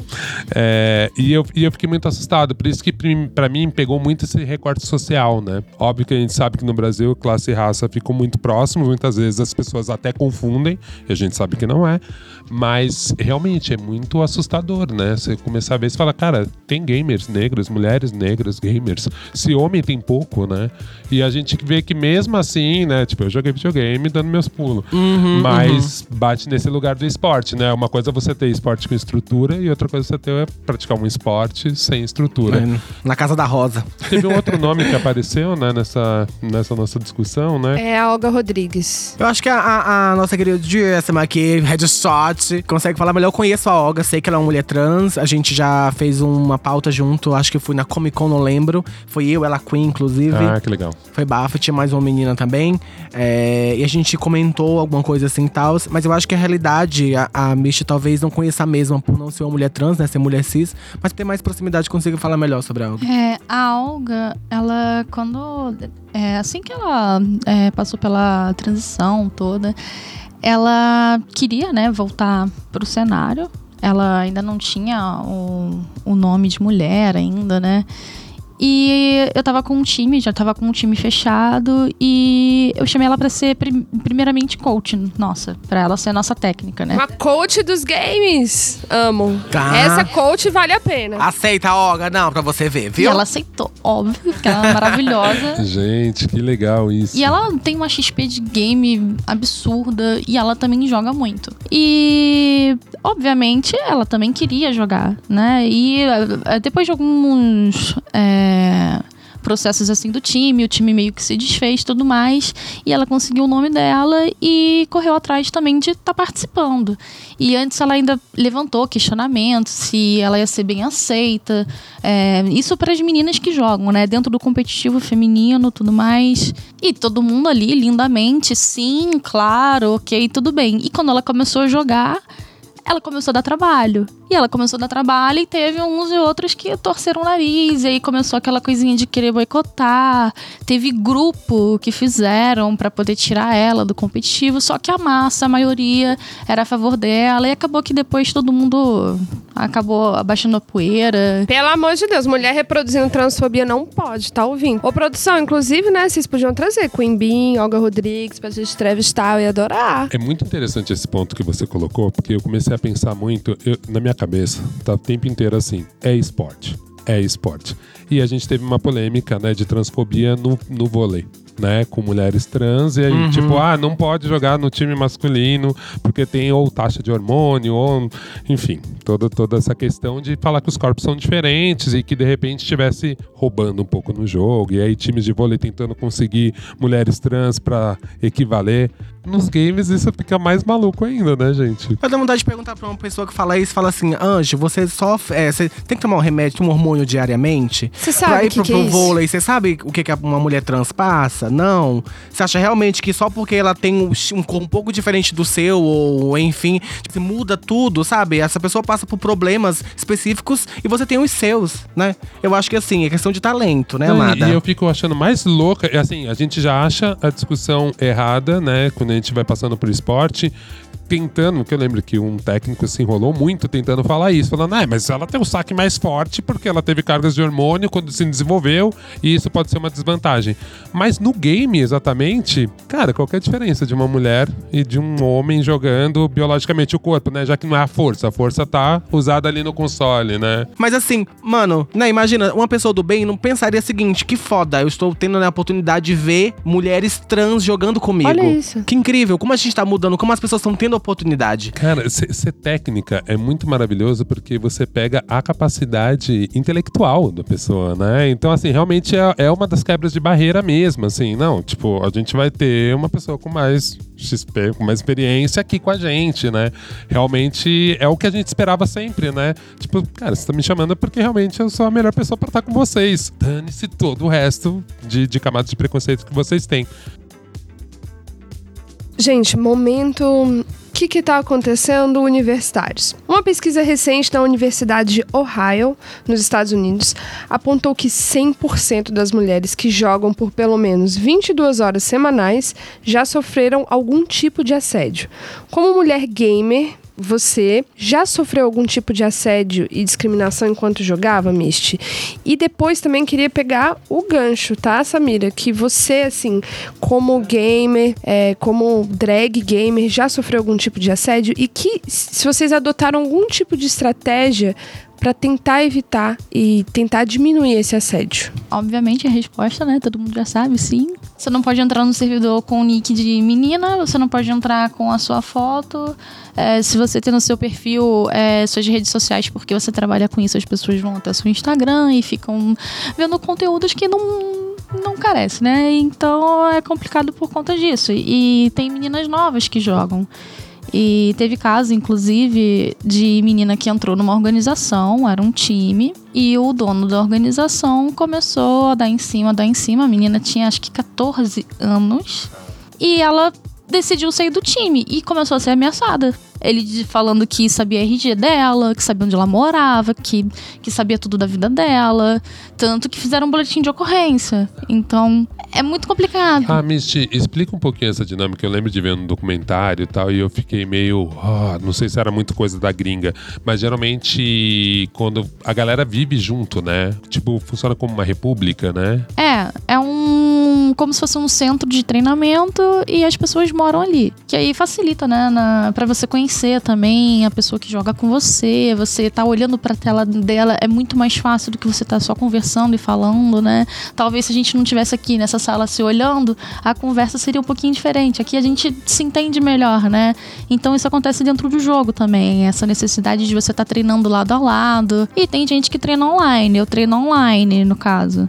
É, e, eu, e eu fiquei muito assustado. Por isso que pra mim pegou muito esse recorte social, né? Óbvio que a gente sabe que no Brasil classe e raça ficam muito próximos, muitas vezes as pessoas até confundem, e a gente sabe que não é. Mas realmente é muito assustador, né? Você começar a ver e fala, cara, tem gamers negros, mulheres negras, gamers. Se homem tem pouco, né? E a gente vê que mesmo assim, né? Tipo, eu joguei videogame dando meus pulos. Uhum, mas bate nesse lugar do esporte, né? Uma coisa é você ter esporte com estrutura e outra coisa é você ter é praticar um esporte sem estrutura. É, na Casa da Rosa. Teve um outro nome que apareceu, né, nessa, nessa nossa discussão, né? É a Olga Rodrigues. Eu acho que a, a, a nossa querida Jéssica aqui, Headshot, consegue falar melhor. Eu conheço a Olga, sei que ela é uma mulher trans. A gente já fez uma pauta junto, acho que fui na Comic Con, não lembro. Foi eu, ela, Queen, inclusive. Ah, que legal. Foi bafo, tinha mais uma menina também. É, e a gente comentou alguma coisa assim e tal. Mas eu acho que a realidade, a, a Misty talvez não conheça a mesma por não ser uma mulher trans, né? Ser mulher cis. Mas ter mais proximidade, consiga falar melhor sobre a Olga. É, a Olga, ela, quando. É, assim que ela é, passou pela transição toda, ela queria, né, voltar pro cenário. Ela ainda não tinha o, o nome de mulher ainda, né? E eu tava com um time, já tava com um time fechado e eu chamei ela para ser prim primeiramente coach, nossa, para ela ser nossa técnica, né? Uma coach dos games. Amo. Tá. Essa coach vale a pena. Aceita, Olga, não, pra você ver, E viu? ela aceitou, óbvio, porque ela é maravilhosa. Gente, que legal isso. E ela tem uma XP de game absurda e ela também joga muito. E, obviamente, ela também queria jogar, né? E eh, depois de alguns. é, processos assim do time, o time meio que se desfez tudo mais, e ela conseguiu o nome dela e correu atrás também de estar participando. E antes ela ainda levantou questionamentos se ela ia ser bem aceita. É, isso para as meninas que jogam, né? Dentro do competitivo feminino, tudo mais. E todo mundo ali lindamente, sim, claro, ok, tudo bem. E quando ela começou a jogar, ela começou a dar trabalho. E ela começou a dar trabalho e teve uns e outros que torceram o nariz. E aí começou aquela coisinha de querer boicotar. Teve grupo que fizeram para poder tirar ela do competitivo. Só que a massa, a maioria, era a favor dela. E acabou que depois todo mundo acabou abaixando a poeira. Pelo amor de Deus, mulher reproduzindo transfobia não pode, tá ouvindo? Ô, produção, inclusive, né, vocês podiam trazer Queen Bean, Olga Rodrigues pra gente entrevistar, ia adorar. É muito interessante esse ponto que você colocou, porque eu comecei a pensar muito, eu- na minha cabeça, tá o tempo inteiro assim, é esporte, é esporte. E a gente teve uma polêmica, né, de transfobia no, no vôlei. Né, com mulheres trans, e aí, tipo, ah, não pode jogar no time masculino porque tem ou taxa de hormônio, ou, enfim, toda, toda essa questão de falar que os corpos são diferentes e que de repente estivesse roubando um pouco no jogo, e aí times de vôlei tentando conseguir mulheres trans pra equivaler. Nos games isso fica mais maluco ainda, né, gente? Eu dou vontade de perguntar pra uma pessoa que fala isso, fala assim, Anjo, você sofre. É, você tem que tomar um remédio, um hormônio diariamente? Você pra sabe ir o que, pro, que pro é isso? vôlei, você sabe o que, que uma mulher trans passa? Não. Você acha realmente que só porque ela tem um, um corpo um pouco diferente do seu, ou enfim, tipo, muda tudo, sabe? Essa pessoa passa por problemas específicos e você tem os seus, né? Eu acho que assim, é questão de talento, né, Não, e- amada? E eu fico achando mais louca, é assim, a gente já acha a discussão errada, né, quando a gente vai passando por esporte, tentando, que eu lembro que um técnico se enrolou muito tentando falar isso, falando, ah, mas ela tem o saque mais forte porque ela teve cargas de hormônio quando se desenvolveu e isso pode ser uma desvantagem. Mas no game, exatamente, cara, qual que é a diferença de uma mulher e de um homem jogando biologicamente o corpo, né, já que não é a força, a força tá usada ali no console, né? Mas assim, mano, né, imagina, uma pessoa do bem não pensaria o seguinte, que foda, eu estou tendo né, a oportunidade de ver mulheres trans jogando comigo. Olha isso. Que incrível, como a gente tá mudando, como as pessoas estão tendo oportunidade. Cara, ser, técnica é muito maravilhoso porque você pega a capacidade intelectual da pessoa, né? Então, assim, realmente é, é uma das quebras de barreira mesmo, assim. Não, tipo, a gente vai ter uma pessoa com mais XP, com mais experiência aqui com a gente, né? Realmente é o que a gente esperava sempre, né? Tipo, cara, você tá me chamando porque realmente eu sou a melhor pessoa pra estar com vocês. Dane-se todo o resto de, de camadas de preconceito que vocês têm. Gente, momento. Que que tá acontecendo universitários? Uma pesquisa recente da Universidade de Ohio, nos Estados Unidos, apontou que 100% das mulheres que jogam por pelo menos 22 horas semanais já sofreram algum tipo de assédio. Como mulher gamer, você já sofreu algum tipo de assédio e discriminação enquanto jogava, Misty? E depois também queria pegar o gancho, tá, Samira? Que você, assim, como gamer, é, como drag gamer, já sofreu algum tipo de assédio e que se vocês adotaram algum tipo de estratégia para tentar evitar e tentar diminuir esse assédio? Obviamente a resposta, né? Todo mundo já sabe, sim. Você não pode entrar no servidor com o nick de menina, você não pode entrar com a sua foto. É, se você tem no seu perfil é, suas redes sociais, porque você trabalha com isso, as pessoas vão até seu Instagram e ficam vendo conteúdos que não não carece, né? Então é complicado por conta disso. E tem meninas novas que jogam. E teve caso, inclusive, de menina que entrou numa organização, era um time, e o dono da organização começou a dar em cima, dar em cima. A menina tinha acho que 14 anos. E ela decidiu sair do time e começou a ser ameaçada. Ele falando que sabia a RG dela, que sabia onde ela morava, que, que sabia tudo da vida dela. Tanto que fizeram um boletim de ocorrência. Então, é muito complicado. Ah, Misty, explica um pouquinho essa dinâmica. Eu lembro de ver um documentário e tal, e eu fiquei meio. Oh, não sei se era muito coisa da gringa, mas geralmente quando a galera vive junto, né? Tipo, funciona como uma república, né? É, é um. como se fosse um centro de treinamento e as pessoas moram ali. Que aí facilita, né? Na, pra você conhecer conhecer também a pessoa que joga com você, você tá olhando pra tela dela, é muito mais fácil do que você tá só conversando e falando, né? Talvez se a gente não tivesse aqui nessa sala se olhando, a conversa seria um pouquinho diferente. Aqui a gente se entende melhor, né? Então isso acontece dentro do jogo também, essa necessidade de você estar tá treinando lado a lado. E tem gente que treina online, eu treino online, no caso.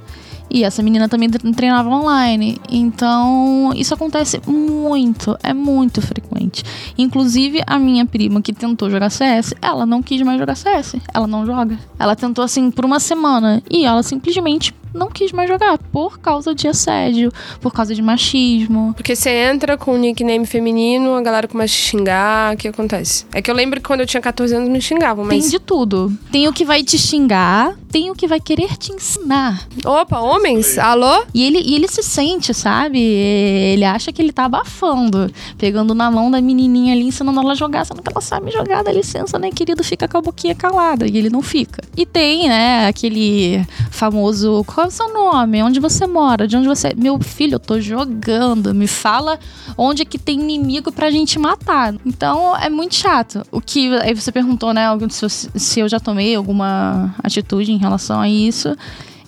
E essa menina também treinava online. Então, isso acontece muito, é muito frequente. Inclusive, a minha prima que tentou jogar CS, ela não quis mais jogar CS. Ela não joga. Ela tentou assim por uma semana e ela simplesmente não quis mais jogar por causa de assédio, por causa de machismo. Porque você entra com um nickname feminino, a galera começa a xingar, o que acontece? É que eu lembro que quando eu tinha 14 anos me xingavam, mas. Tem de tudo. Tem o que vai te xingar, tem o que vai querer te ensinar. Opa, homens? Alô? E ele, e ele se sente, sabe? Ele acha que ele tá abafando, pegando na mão da menininha ali, ensinando ela a jogar, sendo que ela sabe jogar, dá licença, né, querido? Fica com a boquinha calada. E ele não fica. E tem, né, aquele famoso qual é o seu nome? Onde você mora? De onde você. Meu filho, eu tô jogando. Me fala onde é que tem inimigo pra gente matar. Então é muito chato. O que. Aí você perguntou, né? Se eu já tomei alguma atitude em relação a isso.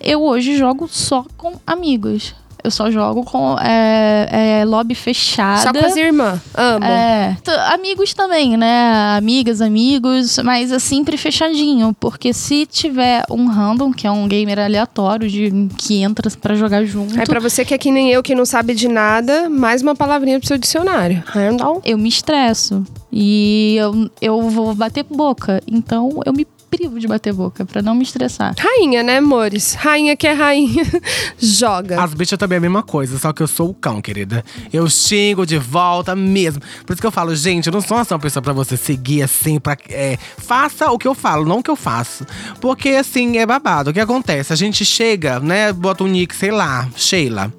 Eu hoje jogo só com amigos. Eu só jogo com é, é, lobby fechada. Só com as irmãs. Amo. É, amigos também, né? Amigas, amigos, mas é sempre fechadinho. Porque se tiver um random, que é um gamer aleatório de, que entra para jogar junto. É para você que é que nem eu, que não sabe de nada, mais uma palavrinha pro seu dicionário. Random. Eu me estresso. E eu, eu vou bater boca. Então eu me privo de bater boca para não me estressar. Rainha, né, amores? Rainha que é rainha. Joga. As bichas também é a mesma coisa, só que eu sou o cão, querida. Eu xingo de volta mesmo. Por isso que eu falo, gente, eu não sou uma pessoa para você seguir assim, pra. É, faça o que eu falo, não o que eu faço. Porque assim, é babado. O que acontece? A gente chega, né, bota um nick, sei lá, Sheila.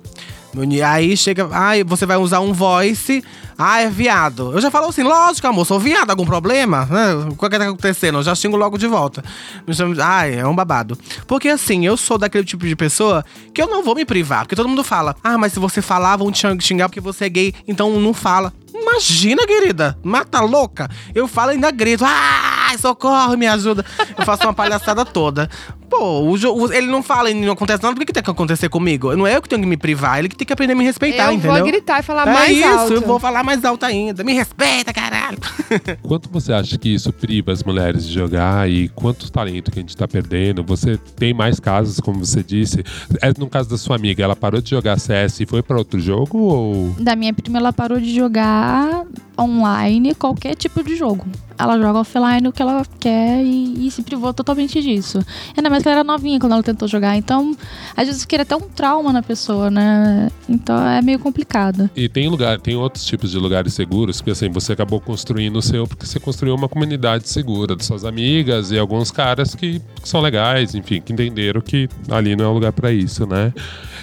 Aí chega, ai, você vai usar um voice, ah, é viado. Eu já falo assim, lógico, amor, sou viado, algum problema? Né? O que tá acontecendo? Eu já xingo logo de volta. Ai, é um babado. Porque assim, eu sou daquele tipo de pessoa que eu não vou me privar. Porque todo mundo fala, ah, mas se você falar, vão te xingar porque você é gay, então não fala. Imagina, querida, mata louca. Eu falo e ainda grito, ai, socorro, me ajuda. Eu faço uma palhaçada toda. Pô, o jogo, ele não fala e não acontece nada, por que, que tem que acontecer comigo? Não é eu que tenho que me privar, ele que tem que aprender a me respeitar, eu entendeu? Eu vou gritar e falar é mais isso, alto. eu vou falar mais alto ainda. Me respeita, caralho. Quanto você acha que isso priva as mulheres de jogar e quanto talento que a gente tá perdendo? Você tem mais casos, como você disse. É no caso da sua amiga, ela parou de jogar CS e foi para outro jogo ou Da minha prima ela parou de jogar online qualquer tipo de jogo. Ela joga offline o que ela quer e, e, se privou totalmente disso. Ainda mais que ela era novinha quando ela tentou jogar. Então, às vezes cria até um trauma na pessoa, né? Então é meio complicado. E tem lugar, tem outros tipos de lugares seguros, porque assim, você acabou construindo o seu porque você construiu uma comunidade segura de suas amigas e alguns caras que, que são legais, enfim, que entenderam que ali não é um lugar para isso, né?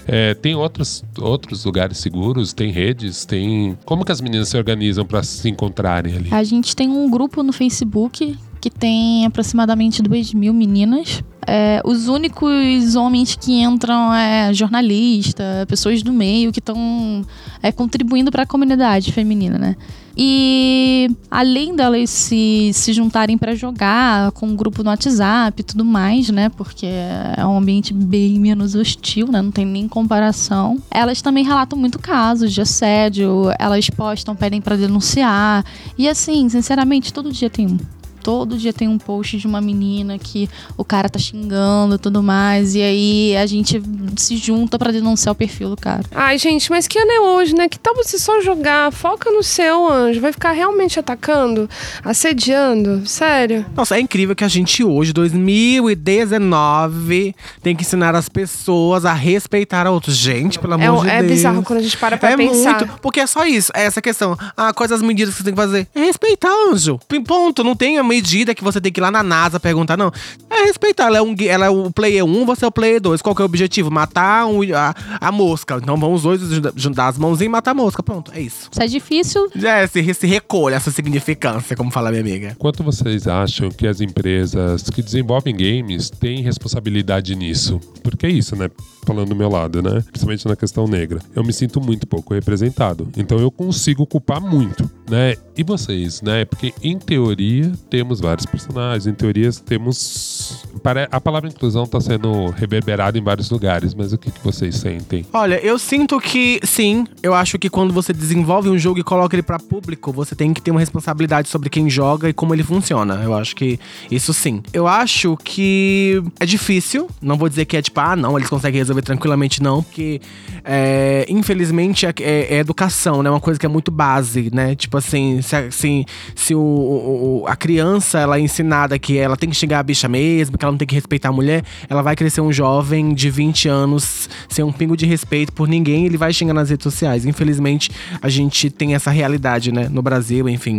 É, tem outros, outros lugares seguros? Tem redes? Tem. Como que as meninas se organizam para se encontrarem ali? A gente tem um grupo no Facebook que tem aproximadamente 2 mil meninas. É, os únicos homens que entram é jornalista, pessoas do meio que estão é, contribuindo para a comunidade feminina, né? E além delas se, se juntarem para jogar com um grupo no WhatsApp e tudo mais, né? Porque é um ambiente bem menos hostil, né? Não tem nem comparação. Elas também relatam muito casos de assédio, elas postam, pedem para denunciar. E assim, sinceramente, todo dia tem um todo dia tem um post de uma menina que o cara tá xingando e tudo mais. E aí a gente se junta para denunciar o perfil do cara. Ai, gente, mas que ano é hoje, né? Que tal você só jogar? Foca no seu anjo. Vai ficar realmente atacando? Assediando? Sério? Nossa, é incrível que a gente hoje, 2019, tem que ensinar as pessoas a respeitar a outros. Gente, pelo amor é, de é Deus. bizarro quando a gente para pra é pensar. muito, porque é só isso, é essa questão. Ah, quais as medidas que você tem que fazer? É respeitar, anjo. Ponto. Não tem a medida que você tem que ir lá na NASA perguntar, não. É respeitar. Ela é, um, ela é o player 1, você é o player 2. Qual que é o objetivo? Matar um- a, a mosca. Então vão os dois jun- juntar as mãozinhas e matar a mosca. Pronto, é isso. Se é difícil, É, se, se recolhe essa significância, como fala minha amiga. Quanto vocês acham que as empresas que desenvolvem games têm responsabilidade nisso? Porque é isso, né? Falando do meu lado, né? Principalmente na questão negra. Eu me sinto muito pouco representado. Então eu consigo culpar muito, né? E vocês, né? Porque em teoria temos vários personagens, em teoria temos. A palavra inclusão tá sendo reverberada em vários lugares, mas o que, vocês sentem? Olha, eu sinto que sim, eu acho que quando você desenvolve um jogo e coloca ele pra público, você tem que ter uma responsabilidade sobre quem joga e como ele funciona. Eu acho que isso sim. Eu acho que é difícil, não vou dizer que é tipo, ah, não, eles conseguem resolver tranquilamente, não, porque é, infelizmente é, é- é educação, né? Uma coisa que é muito base, né? Tipo assim, se, assim, se o, o- a criança ela é ensinada que ela tem que xingar a bicha mesmo, que ela não tem que respeitar a mulher, ela vai crescer um jovem de 20 anos sem um pingo de respeito por ninguém, ele vai xingar nas redes sociais. Infelizmente, a gente tem essa realidade, né? No Brasil, enfim,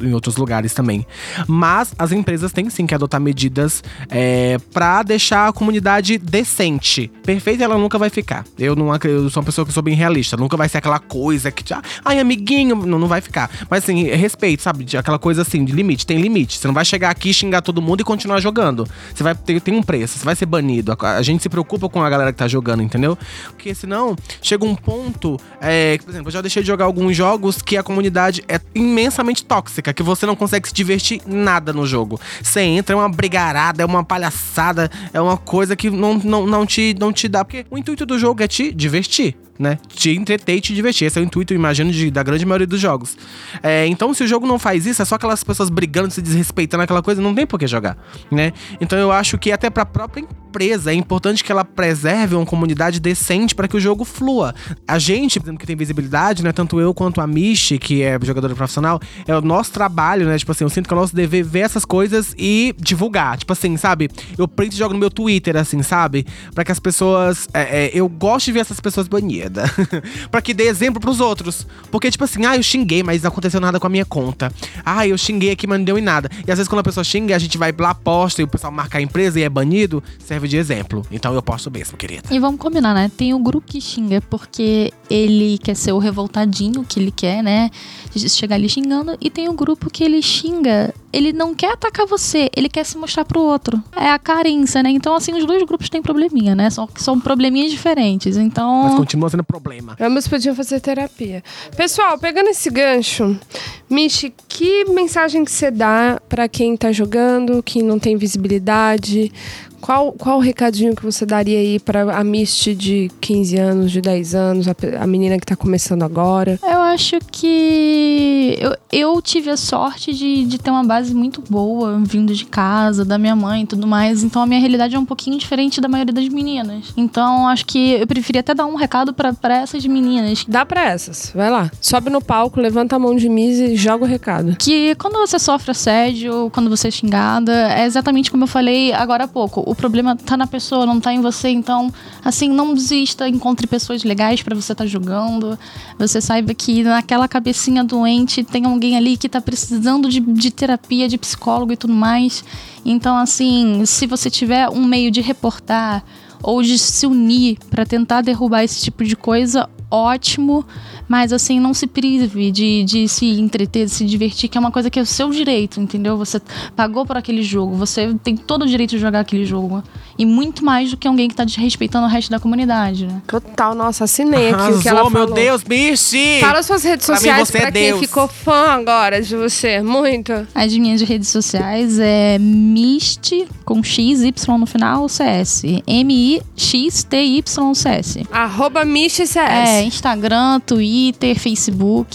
em outros lugares também. Mas as empresas têm sim que adotar medidas é, para deixar a comunidade decente. Perfeita ela nunca vai ficar. Eu não sou uma pessoa que sou bem realista. Nunca vai ser aquela coisa que, ah, ai, amiguinho, não, não vai ficar. Mas assim, respeito, sabe? De Aquela coisa assim, de limite, tem limite. Você não vai chegar aqui, xingar todo mundo e continuar jogando. Você vai ter tem um preço, você vai ser banido. A, a gente se preocupa com a galera que tá jogando, entendeu? Porque senão chega um ponto. É, que, por exemplo, eu já deixei de jogar alguns jogos que a comunidade é imensamente tóxica, que você não consegue se divertir nada no jogo. Você entra, é uma brigarada, é uma palhaçada, é uma coisa que não, não, não, te, não te dá. Porque o intuito do jogo é te divertir. Né? Te entreter e te divertir. Esse é o intuito, eu imagino, de- da grande maioria dos jogos. É, então, se o jogo não faz isso, é só aquelas pessoas brigando, se desrespeitando, aquela coisa, não tem por que jogar, né? Então, eu acho que até pra própria empresa é importante que ela preserve uma comunidade decente para que o jogo flua. A gente, por exemplo, que tem visibilidade, né? Tanto eu quanto a Michi, que é jogadora profissional, é o nosso trabalho, né? Tipo assim, eu sinto que é o nosso dever ver essas coisas e divulgar. Tipo assim, sabe? Eu print e jogo no meu Twitter, assim, sabe? Pra que as pessoas. é, é, eu gosto de ver essas pessoas banidas. pra que dê exemplo pros outros. Porque, tipo assim, ah, eu xinguei, mas não aconteceu nada com a minha conta. Ah, eu xinguei aqui, mas não deu em nada. E às vezes, quando a pessoa xinga, a gente vai lá, posta e o pessoal marca a empresa e é banido, serve de exemplo. Então eu posto mesmo, querida. E vamos combinar, né? Tem o grupo que xinga porque ele quer ser o revoltadinho que ele quer, né? De Chegar ali xingando. E tem o grupo que ele xinga. Ele não quer atacar você, ele quer se mostrar pro outro. É a carência, né? Então, assim, os dois grupos têm probleminha, né? São, são probleminhas diferentes. Mas Então. continua sendo problema. Ambos podiam fazer terapia. Pessoal, pegando esse gancho, Michi, que mensagem que você dá pra quem tá jogando, que não tem visibilidade? Qual, qual o recadinho que você daria aí pra a Misty de 15 anos, de 10 anos, a, a menina que tá começando agora? Eu acho que eu, eu tive a sorte de, de ter uma base muito boa, vindo de casa, da minha mãe e tudo mais. Então a minha realidade é um pouquinho diferente da maioria das meninas. Então acho que eu preferia até dar um recado pra essas meninas. Dá pra essas, vai lá. Sobe no palco, levanta a mão de misa e joga o recado. Que quando você sofre assédio, quando você é xingada, é exatamente como eu falei agora há pouco. O problema tá na pessoa, não tá em você. Então, assim, não desista, encontre pessoas legais pra você estar jogando. Você saiba que naquela cabecinha doente tem alguém ali que tá precisando de, de terapia, de psicólogo e tudo mais. Então, assim, se você tiver um meio de reportar ou de se unir pra tentar derrubar esse tipo de coisa, ótimo. Mas assim, não se prive de, de se entreter, de se divertir, que é uma coisa que é o seu direito, entendeu? Você pagou por aquele jogo, você tem todo o direito de jogar aquele jogo. E muito mais do que alguém que tá desrespeitando o resto da comunidade, né? Total, nossa, assinei aqui o que ela Arrasou, meu falou. Deus, biche! Fala suas redes Pra mim, sociais você é pra quem Deus. ficou fã agora de você. Muito. As minhas redes sociais é Mist, com X, Y no final, CS. M-I-X-T-Y-C-S. Arroba MixCS. É, Instagram, Twitter, Facebook,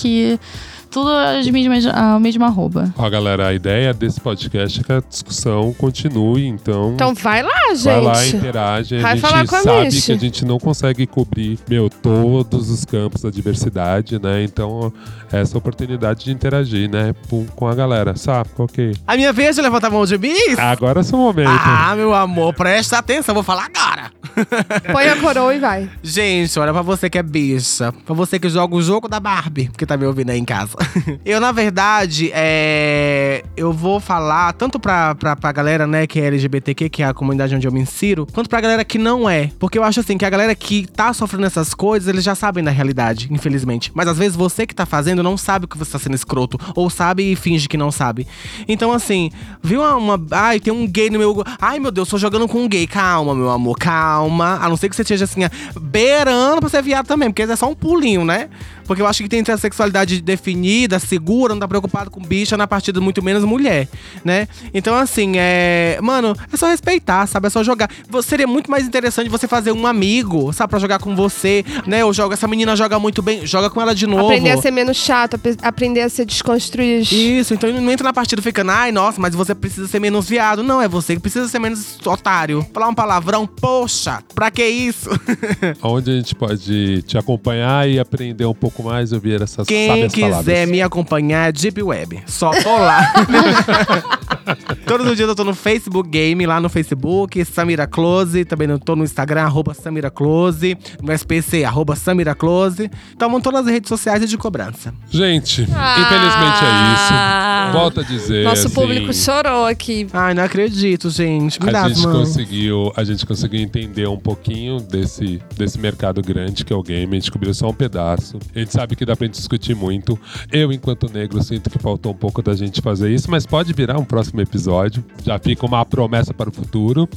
tudo as mesmas, a mesma arroba. Ó, galera, a ideia desse podcast é que a discussão continue, então. Então vai lá, gente. Vai lá, interage. Vai a falar gente com a sabe que a gente não consegue cobrir, meu, todos os campos da diversidade, né? Então, essa oportunidade de interagir, né? Com, a galera. Sabe? Ok. A minha vez de levantar a mão de mim? Agora é o seu momento. Ah, meu amor, presta atenção, vou falar agora. Põe a coroa e vai. Gente, olha pra você que é bicha. Pra você que joga o jogo da Barbie, que tá me ouvindo aí em casa. Eu, na verdade, é. Eu vou falar tanto pra, pra, pra galera, né, que é LGBTQ, que é a comunidade onde eu me insiro, quanto pra galera que não é. Porque eu acho assim, que a galera que tá sofrendo essas coisas, eles já sabem da realidade, infelizmente. Mas às vezes você que tá fazendo não sabe que você tá sendo escroto. Ou sabe e finge que não sabe. Então, assim, viu uma. uma- ai, tem um gay no meu. Ai, meu Deus, tô jogando com um gay. Calma, meu amor, calma. A não ser que você esteja assim, beirando pra ser viado também, porque é só um pulinho, né? Porque eu acho que tem que ter a sexualidade definida, segura, não tá preocupado com bicha na partida, muito menos mulher, né? Então, assim, é. Mano, é só respeitar, sabe? É só jogar. Seria muito mais interessante você fazer um amigo, sabe? Pra jogar com você, né? Eu jogo, essa menina joga muito bem, joga com ela de novo. Aprender a ser menos chato, ap- aprender a ser desconstruído. Isso, então não entra na partida ficando, ai, nossa, mas você precisa ser menos viado. Não, é você que precisa ser menos otário. Falar um palavrão, poxa, pra que isso? Onde a gente pode te acompanhar e aprender um pouco mais e ouvir essas Quem sábias quiser palavras. me acompanhar é Deep Web. Só tô lá. Todos os dias eu tô no Facebook Game, lá no Facebook, Samira Close. Também eu tô no Instagram, arroba Samira Close. No SPC, arroba Samira Close. Então todas as redes sociais e de cobrança. Gente, Ah. infelizmente é isso. Volto a dizer. Nosso assim, público chorou aqui. Ai, não acredito, gente. Me dá A as gente, mãos. conseguiu, a gente conseguiu entender um pouquinho desse, desse mercado grande que é o game. A gente cobriu só um pedaço. A gente sabe que dá pra gente discutir muito. Eu, enquanto negro, sinto que faltou um pouco da gente fazer isso, mas pode virar um próximo episódio. Já fica uma promessa para o futuro.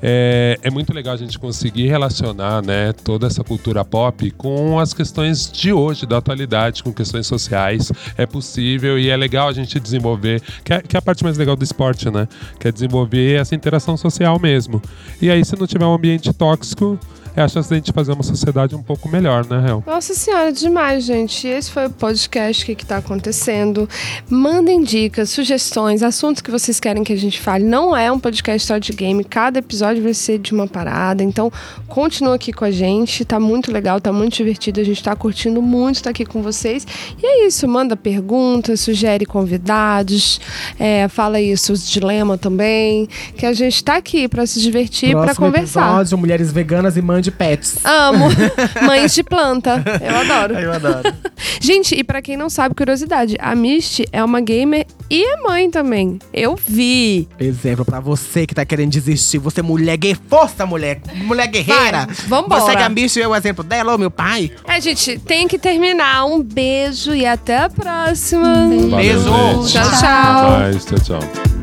É, é muito legal a gente conseguir relacionar né, toda essa cultura pop com as questões de hoje, da atualidade, com questões sociais. É possível e é legal a gente desenvolver, que é, que é a parte mais legal do esporte, né? Que é desenvolver essa interação social mesmo. E aí, se não tiver um ambiente tóxico, é a chance da gente fazer uma sociedade um pouco melhor, né, Real? Nossa senhora, demais, gente. Esse foi o podcast que, que tá acontecendo. Mandem dicas, sugestões, assuntos que vocês querem que a gente fale. Não é um podcast só de game, cada episódio vai ser de uma parada. Então, continua aqui com a gente. Tá muito legal, tá muito divertido. A gente tá curtindo muito estar aqui com vocês. E é isso, manda perguntas, sugere convidados, é, fala aí seus dilemas também. Que a gente tá aqui pra se divertir, pra Próximo conversar. episódio, mulheres veganas e mãe de pets. Amo. Mães de planta. Eu adoro. Eu adoro. Gente, e pra quem não sabe, curiosidade, a Misty é uma gamer e é mãe também. Eu vi. Exemplo pra você que tá querendo desistir. Você, mulher guerreira. Força, mulher. Mulher guerreira. Vai, vambora. Você que a bicho é o exemplo dela, ô meu pai. É, gente, tem que terminar. Um beijo e até a próxima. Valeu, Beijo. gente. Tchau, tchau. Tchau, tchau.